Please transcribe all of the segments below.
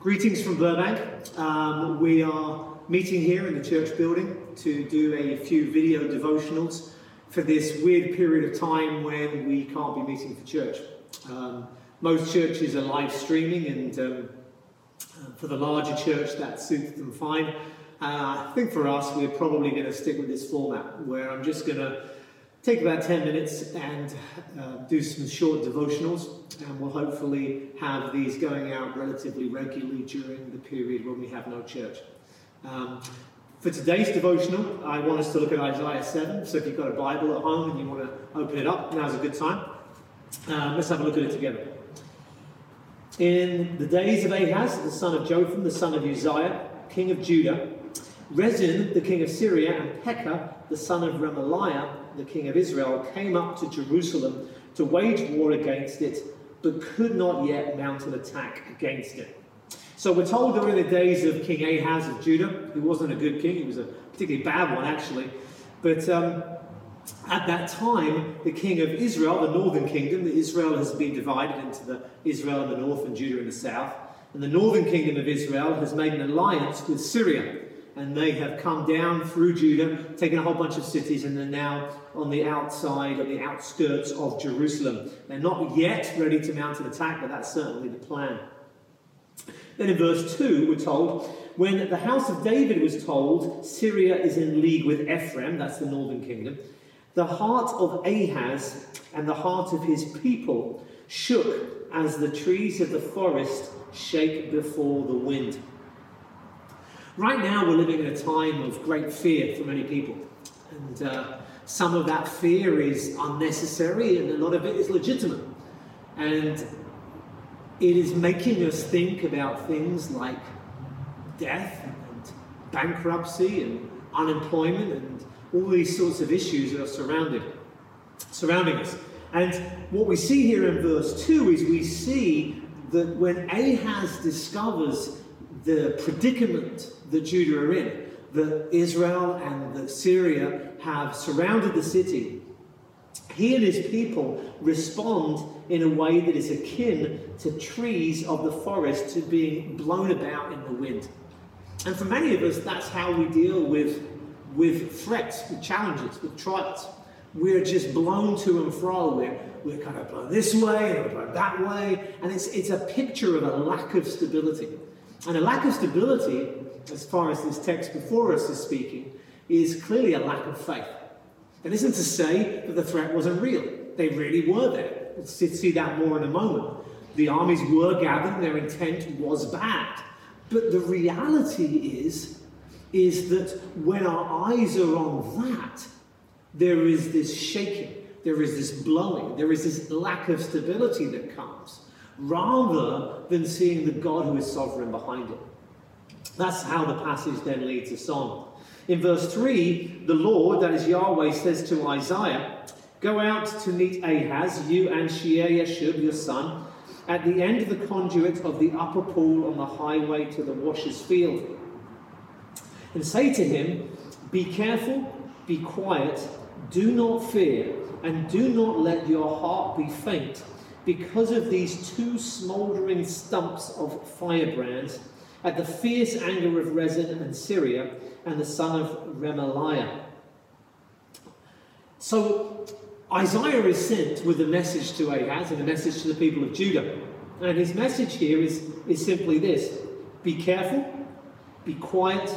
Greetings from Burbank. Um, we are meeting here in the church building to do a few video devotionals for this weird period of time when we can't be meeting for church. Um, most churches are live streaming, and um, for the larger church, that suits them fine. Uh, I think for us, we're probably going to stick with this format where I'm just going to take about 10 minutes and uh, do some short devotionals, and we'll hopefully have these going out relatively regularly during the period when we have no church. Um, for today's devotional, I want us to look at Isaiah 7. So if you've got a Bible at home and you want to open it up, now's a good time. Um, let's have a look at it together. In the days of Ahaz, the son of Jotham, the son of Uzziah, king of Judah, Rezin, the king of Syria, and Pekah, the son of Remaliah, the king of Israel, came up to Jerusalem to wage war against it, but could not yet mount an attack against it. So we're told during the days of King Ahaz of Judah, he wasn't a good king, he was a particularly bad one actually, but um, at that time, the king of Israel, the northern kingdom, the Israel has been divided into the Israel in the north and Judah in the south, and the northern kingdom of Israel has made an alliance with Syria and they have come down through Judah, taken a whole bunch of cities, and they're now on the outside, on the outskirts of Jerusalem. They're not yet ready to mount an attack, but that's certainly the plan. Then in verse 2, we're told, when the house of David was told Syria is in league with Ephraim, that's the northern kingdom, the heart of Ahaz and the heart of his people shook as the trees of the forest shake before the wind. Right now, we're living in a time of great fear for many people. And uh, some of that fear is unnecessary, and a lot of it is legitimate. And it is making us think about things like death and bankruptcy and unemployment and all these sorts of issues that are surrounded, surrounding us. And what we see here in verse 2 is we see that when Ahaz discovers the predicament that Judah are in, that Israel and that Syria have surrounded the city, he and his people respond in a way that is akin to trees of the forest to being blown about in the wind. And for many of us, that's how we deal with, with threats, with challenges, with trials. We're just blown to and fro. We're, we're kind of blown this way and we're blown that way. And it's, it's a picture of a lack of stability. And a lack of stability, as far as this text before us is speaking, is clearly a lack of faith. It isn't to say that the threat wasn't real. They really were there. We'll see that more in a moment. The armies were gathered, their intent was bad. But the reality is, is that when our eyes are on that, there is this shaking, there is this blowing, there is this lack of stability that comes rather than seeing the God who is sovereign behind it. That's how the passage then leads us on. In verse 3, the Lord, that is Yahweh, says to Isaiah, Go out to meet Ahaz, you and Shear-jashub, your son, at the end of the conduit of the upper pool on the highway to the washer's field. And say to him, Be careful, be quiet, do not fear, and do not let your heart be faint because of these two smouldering stumps of firebrands at the fierce anger of Rezin and Syria and the son of Remaliah. So Isaiah is sent with a message to Ahaz and a message to the people of Judah. And his message here is, is simply this Be careful, be quiet,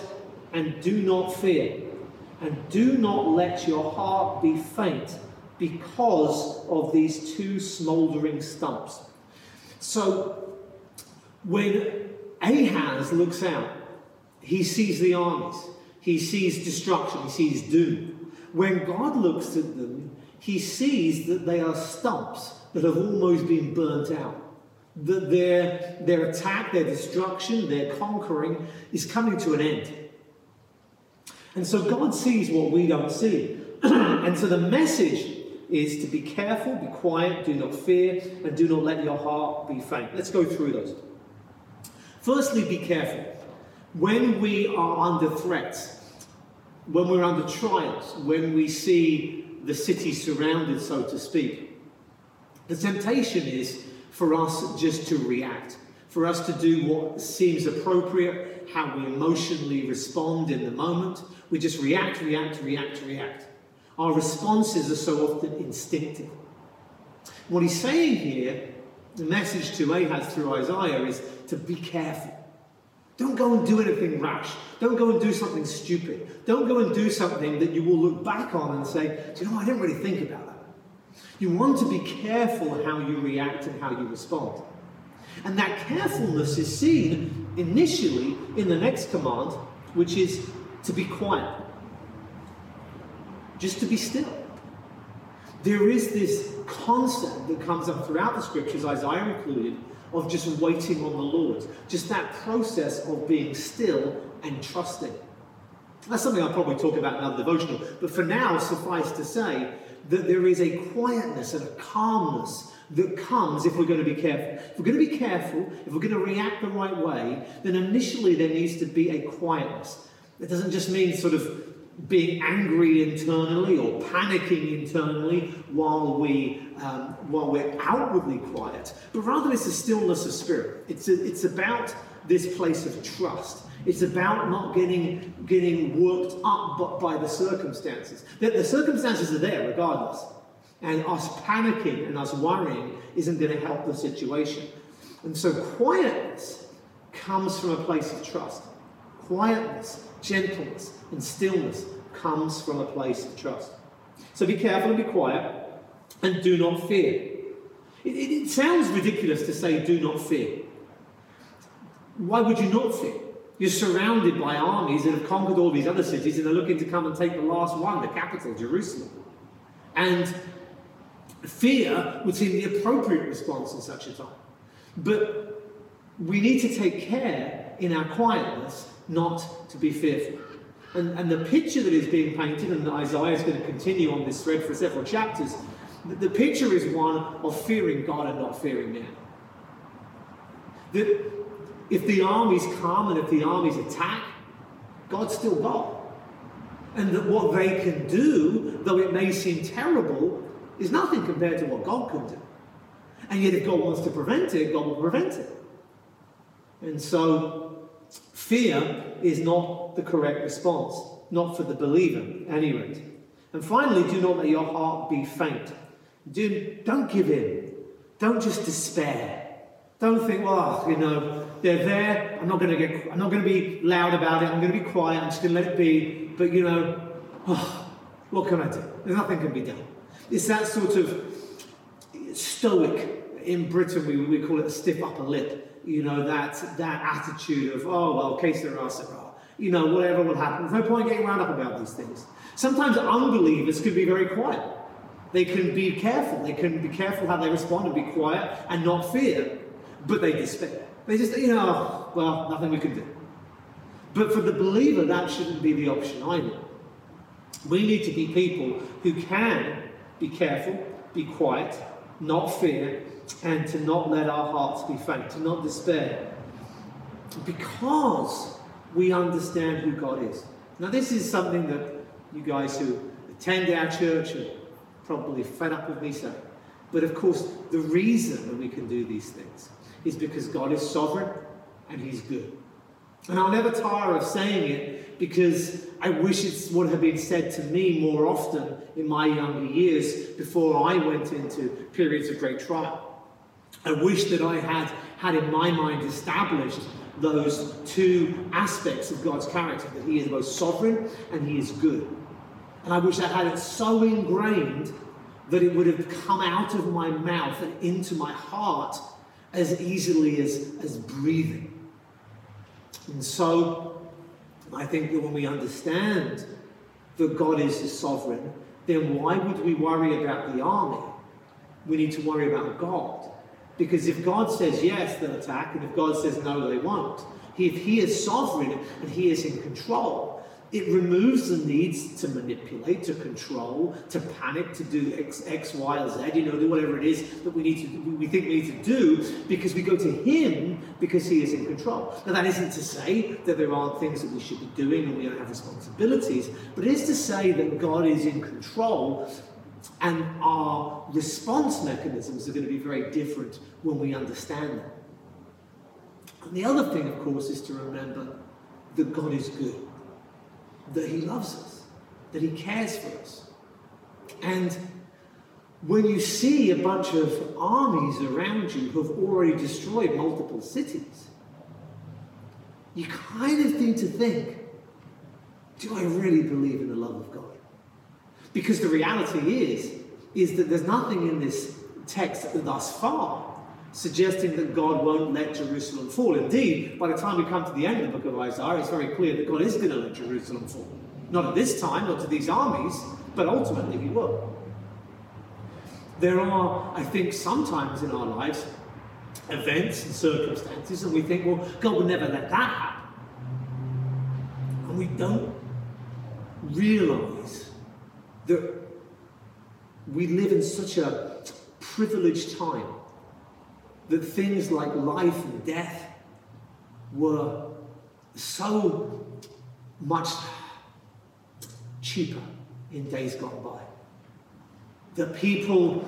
and do not fear. And do not let your heart be faint because of these two smouldering stumps. So when Ahaz looks out, he sees the armies, he sees destruction, he sees doom. When God looks at them, he sees that they are stumps that have almost been burnt out. That their, their attack, their destruction, their conquering is coming to an end. And so God sees what we don't see. and so the message is to be careful, be quiet, do not fear, and do not let your heart be faint. Let's go through those. Firstly, be careful. When we are under threats, when we're under trials, when we see the city surrounded, so to speak, the temptation is for us just to react, for us to do what seems appropriate, how we emotionally respond in the moment. We just react, react, react, react. Our responses are so often instinctive. What he's saying here, the message to Ahaz through Isaiah, is to be careful. Don't go and do anything rash. Don't go and do something stupid. Don't go and do something that you will look back on and say, do you know, I didn't really think about that. You want to be careful how you react and how you respond. And that carefulness is seen initially in the next command, which is to be quiet. Just to be still. There is this concept that comes up throughout the scriptures, Isaiah included, of just waiting on the Lord. Just that process of being still and trusting. That's something I'll probably talk about in another devotional. But for now, suffice to say that there is a quietness and a calmness that comes if we're going to be careful. If we're going to be careful, if we're going to react the right way, then initially there needs to be a quietness. It doesn't just mean sort of being angry internally or panicking internally while we um, while we're outwardly quiet, but rather it's a stillness of spirit. It's a, it's about this place of trust. It's about not getting getting worked up but by the circumstances. The, the circumstances are there regardless, and us panicking and us worrying isn't going to help the situation. And so quietness comes from a place of trust. Quietness, gentleness, and stillness comes from a place of trust. So be careful and be quiet, and do not fear. It, it, it sounds ridiculous to say, do not fear. Why would you not fear? You're surrounded by armies that have conquered all these other cities and are looking to come and take the last one, the capital, Jerusalem. And fear would seem the appropriate response in such a time. But we need to take care in our quietness not to be fearful. And, and the picture that is being painted, and Isaiah is going to continue on this thread for several chapters, the, picture is one of fearing God and not fearing man. That if the armies come and if the armies attack, God's still God. And that what they can do, though it may seem terrible, is nothing compared to what God can do. And yet, if God wants to prevent it, God will prevent it. And so, fear is not the correct response, not for the believer, any rate. And finally, do not let your heart be faint. Do, don't give in. Don't just despair. Don't think, well, you know, they're there. I'm not going to get. I'm not going to be loud about it. I'm going to be quiet. I'm just going to let it be. But you know, oh, what can I do? There's nothing can be done. It's that sort of stoic. In Britain, we, we call it a stiff upper lip. You know that that attitude of, oh well, case are, there are. You know, whatever will happen. There's no point getting wound up about these things. Sometimes unbelievers can be very quiet. They can be careful. They can be careful how they respond and be quiet and not fear but they despair. They just, you know, oh, well, nothing we can do. But for the believer, that shouldn't be the option either. We need to be people who can be careful, be quiet, not fear, and to not let our hearts be faint, to not despair. Because we understand who God is. Now, this is something that you guys who attend our church are probably fed up with me saying. But of course, the reason that we can do these things is because God is sovereign and He's good. And I'll never tire of saying it because I wish it would have been said to me more often in my younger years before I went into periods of great trial. I wish that I had had in my mind established those two aspects of God's character that He is both sovereign and He is good. And I wish I had it so ingrained that it would have come out of my mouth and into my heart as easily as, as breathing. And so, I think that when we understand that God is sovereign, then why would we worry about the army? We need to worry about God. Because if God says yes, they'll attack, and if God says no, they won't. If He is sovereign and He is in control, it removes the needs to manipulate, to control, to panic, to do X, X, Y, or Z, you know, do whatever it is that we need to, we think we need to do, because we go to Him because He is in control. Now, that isn't to say that there aren't things that we should be doing and we don't have responsibilities, but it is to say that God is in control and our response mechanisms are going to be very different when we understand that. And the other thing, of course, is to remember that God is good, that He loves us, that He cares for us. And when you see a bunch of armies around you who have already destroyed multiple cities, you kind of need to think do I really believe in the love of God? Because the reality is, is that there's nothing in this text thus far suggesting that God won't let Jerusalem fall. Indeed, by the time we come to the end of the book of Isaiah, it's very clear that God is going to let Jerusalem fall. Not at this time, not to these armies, but ultimately he will. There are, I think, sometimes in our lives, events and circumstances, and we think, well, God will never let that happen. And we don't realize that we live in such a privileged time that things like life and death were so much cheaper in days gone by. That people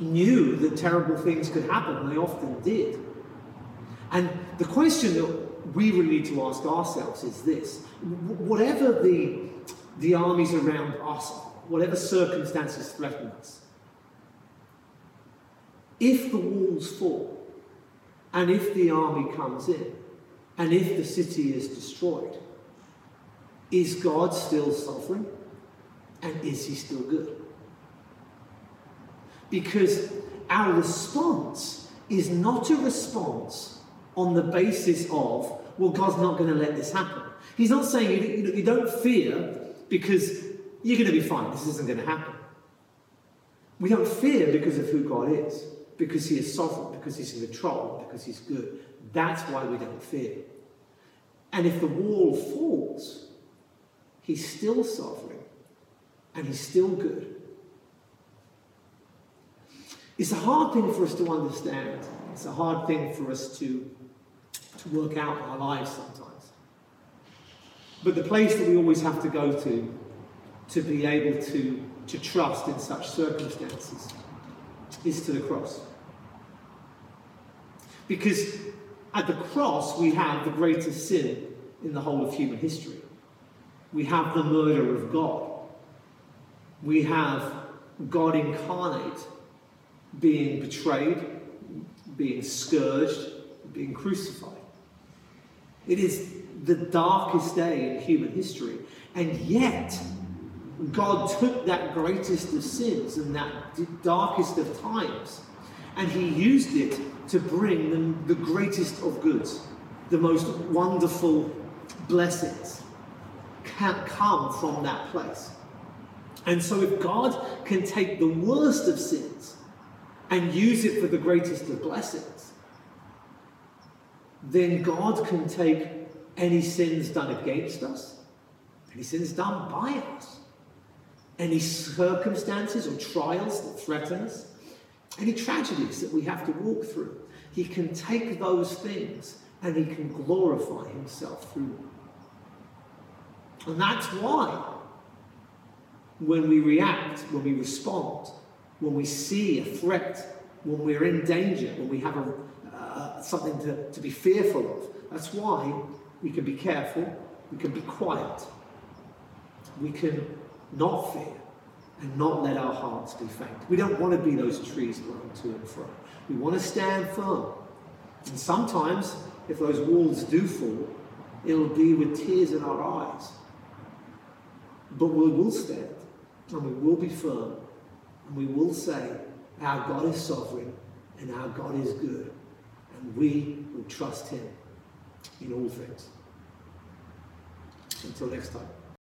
knew that terrible things could happen, they often did. And the question that we really need to ask ourselves is this whatever the, the armies around us whatever circumstances threaten us, if the walls fall, and if the army comes in, and if the city is destroyed, is God still sovereign? And is he still good? Because our response is not a response on the basis of, well, God's not going to let this happen. He's not saying you, you don't fear because you're going to be fine, this isn't going to happen. We don't fear because of who God is, because He is sovereign, because He's in control, because He's good. That's why we don't fear. And if the wall falls, He's still sovereign and He's still good. It's a hard thing for us to understand. It's a hard thing for us to, to work out in our lives sometimes. But the place that we always have to go to to be able to, to trust in such circumstances is to the cross. Because at the cross, we have the greatest sin in the whole of human history. We have the murder of God. We have God incarnate being betrayed, being scourged, being crucified. It is the darkest day in human history. And yet, God took that greatest of sins and that darkest of times, and He used it to bring them the greatest of goods, the most wonderful blessings can't come from that place. And so, if God can take the worst of sins and use it for the greatest of blessings, then God can take any sins done against us, any sins done by us, any circumstances or trials that threaten us, any tragedies that we have to walk through. He can take those things and he can glorify himself through them. And that's why when we react, when we respond, when we see a threat, when we're in danger, when we have a, uh, something to, to be fearful of, that's why we can be careful, we can be quiet, we can not fear and not let our hearts be faint. We don't want to be those trees blown to and fro. We want to stand firm. And sometimes, if those walls do fall, it'll be with tears in our eyes. But we will stand and we will be firm and we will say, Our God is sovereign and our God is good. And we will trust Him in all things. Until next time.